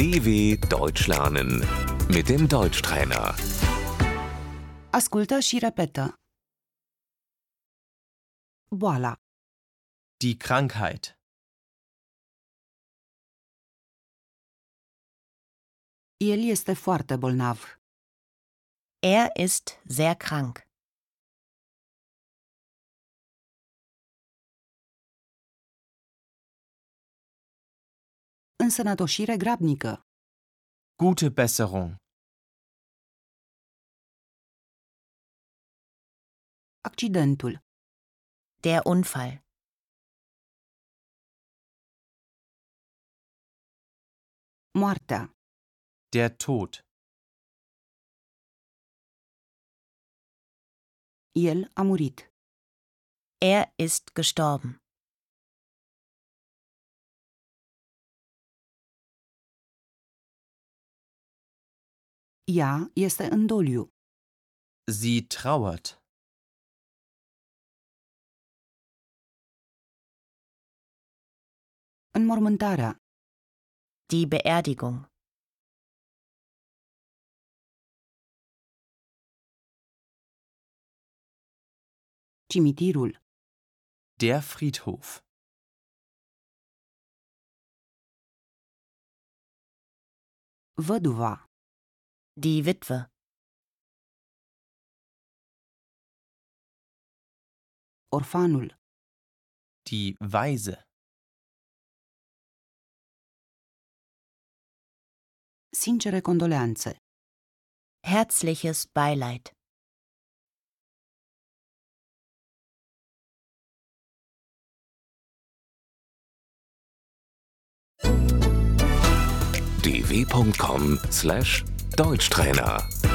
DW Deutsch lernen mit dem Deutschtrainer. Ascultă și repetă. Boala, Die Krankheit. el este foarte bolnav. Er ist sehr krank. Însănătoșire grabnică. Gute Besserung. Accidentul. Der Unfall. Moartea. Der Tod. El a murit. Er ist gestorben. Ea este în doliu. Sie trauert. Înmormântarea. Die Beerdigung. Cimitirul. Der Friedhof. Văduva. Die Witwe. Orfanul. Die Waise. Sincere condoleanțe. Herzliches Beileid. dw.com/deutschtrainer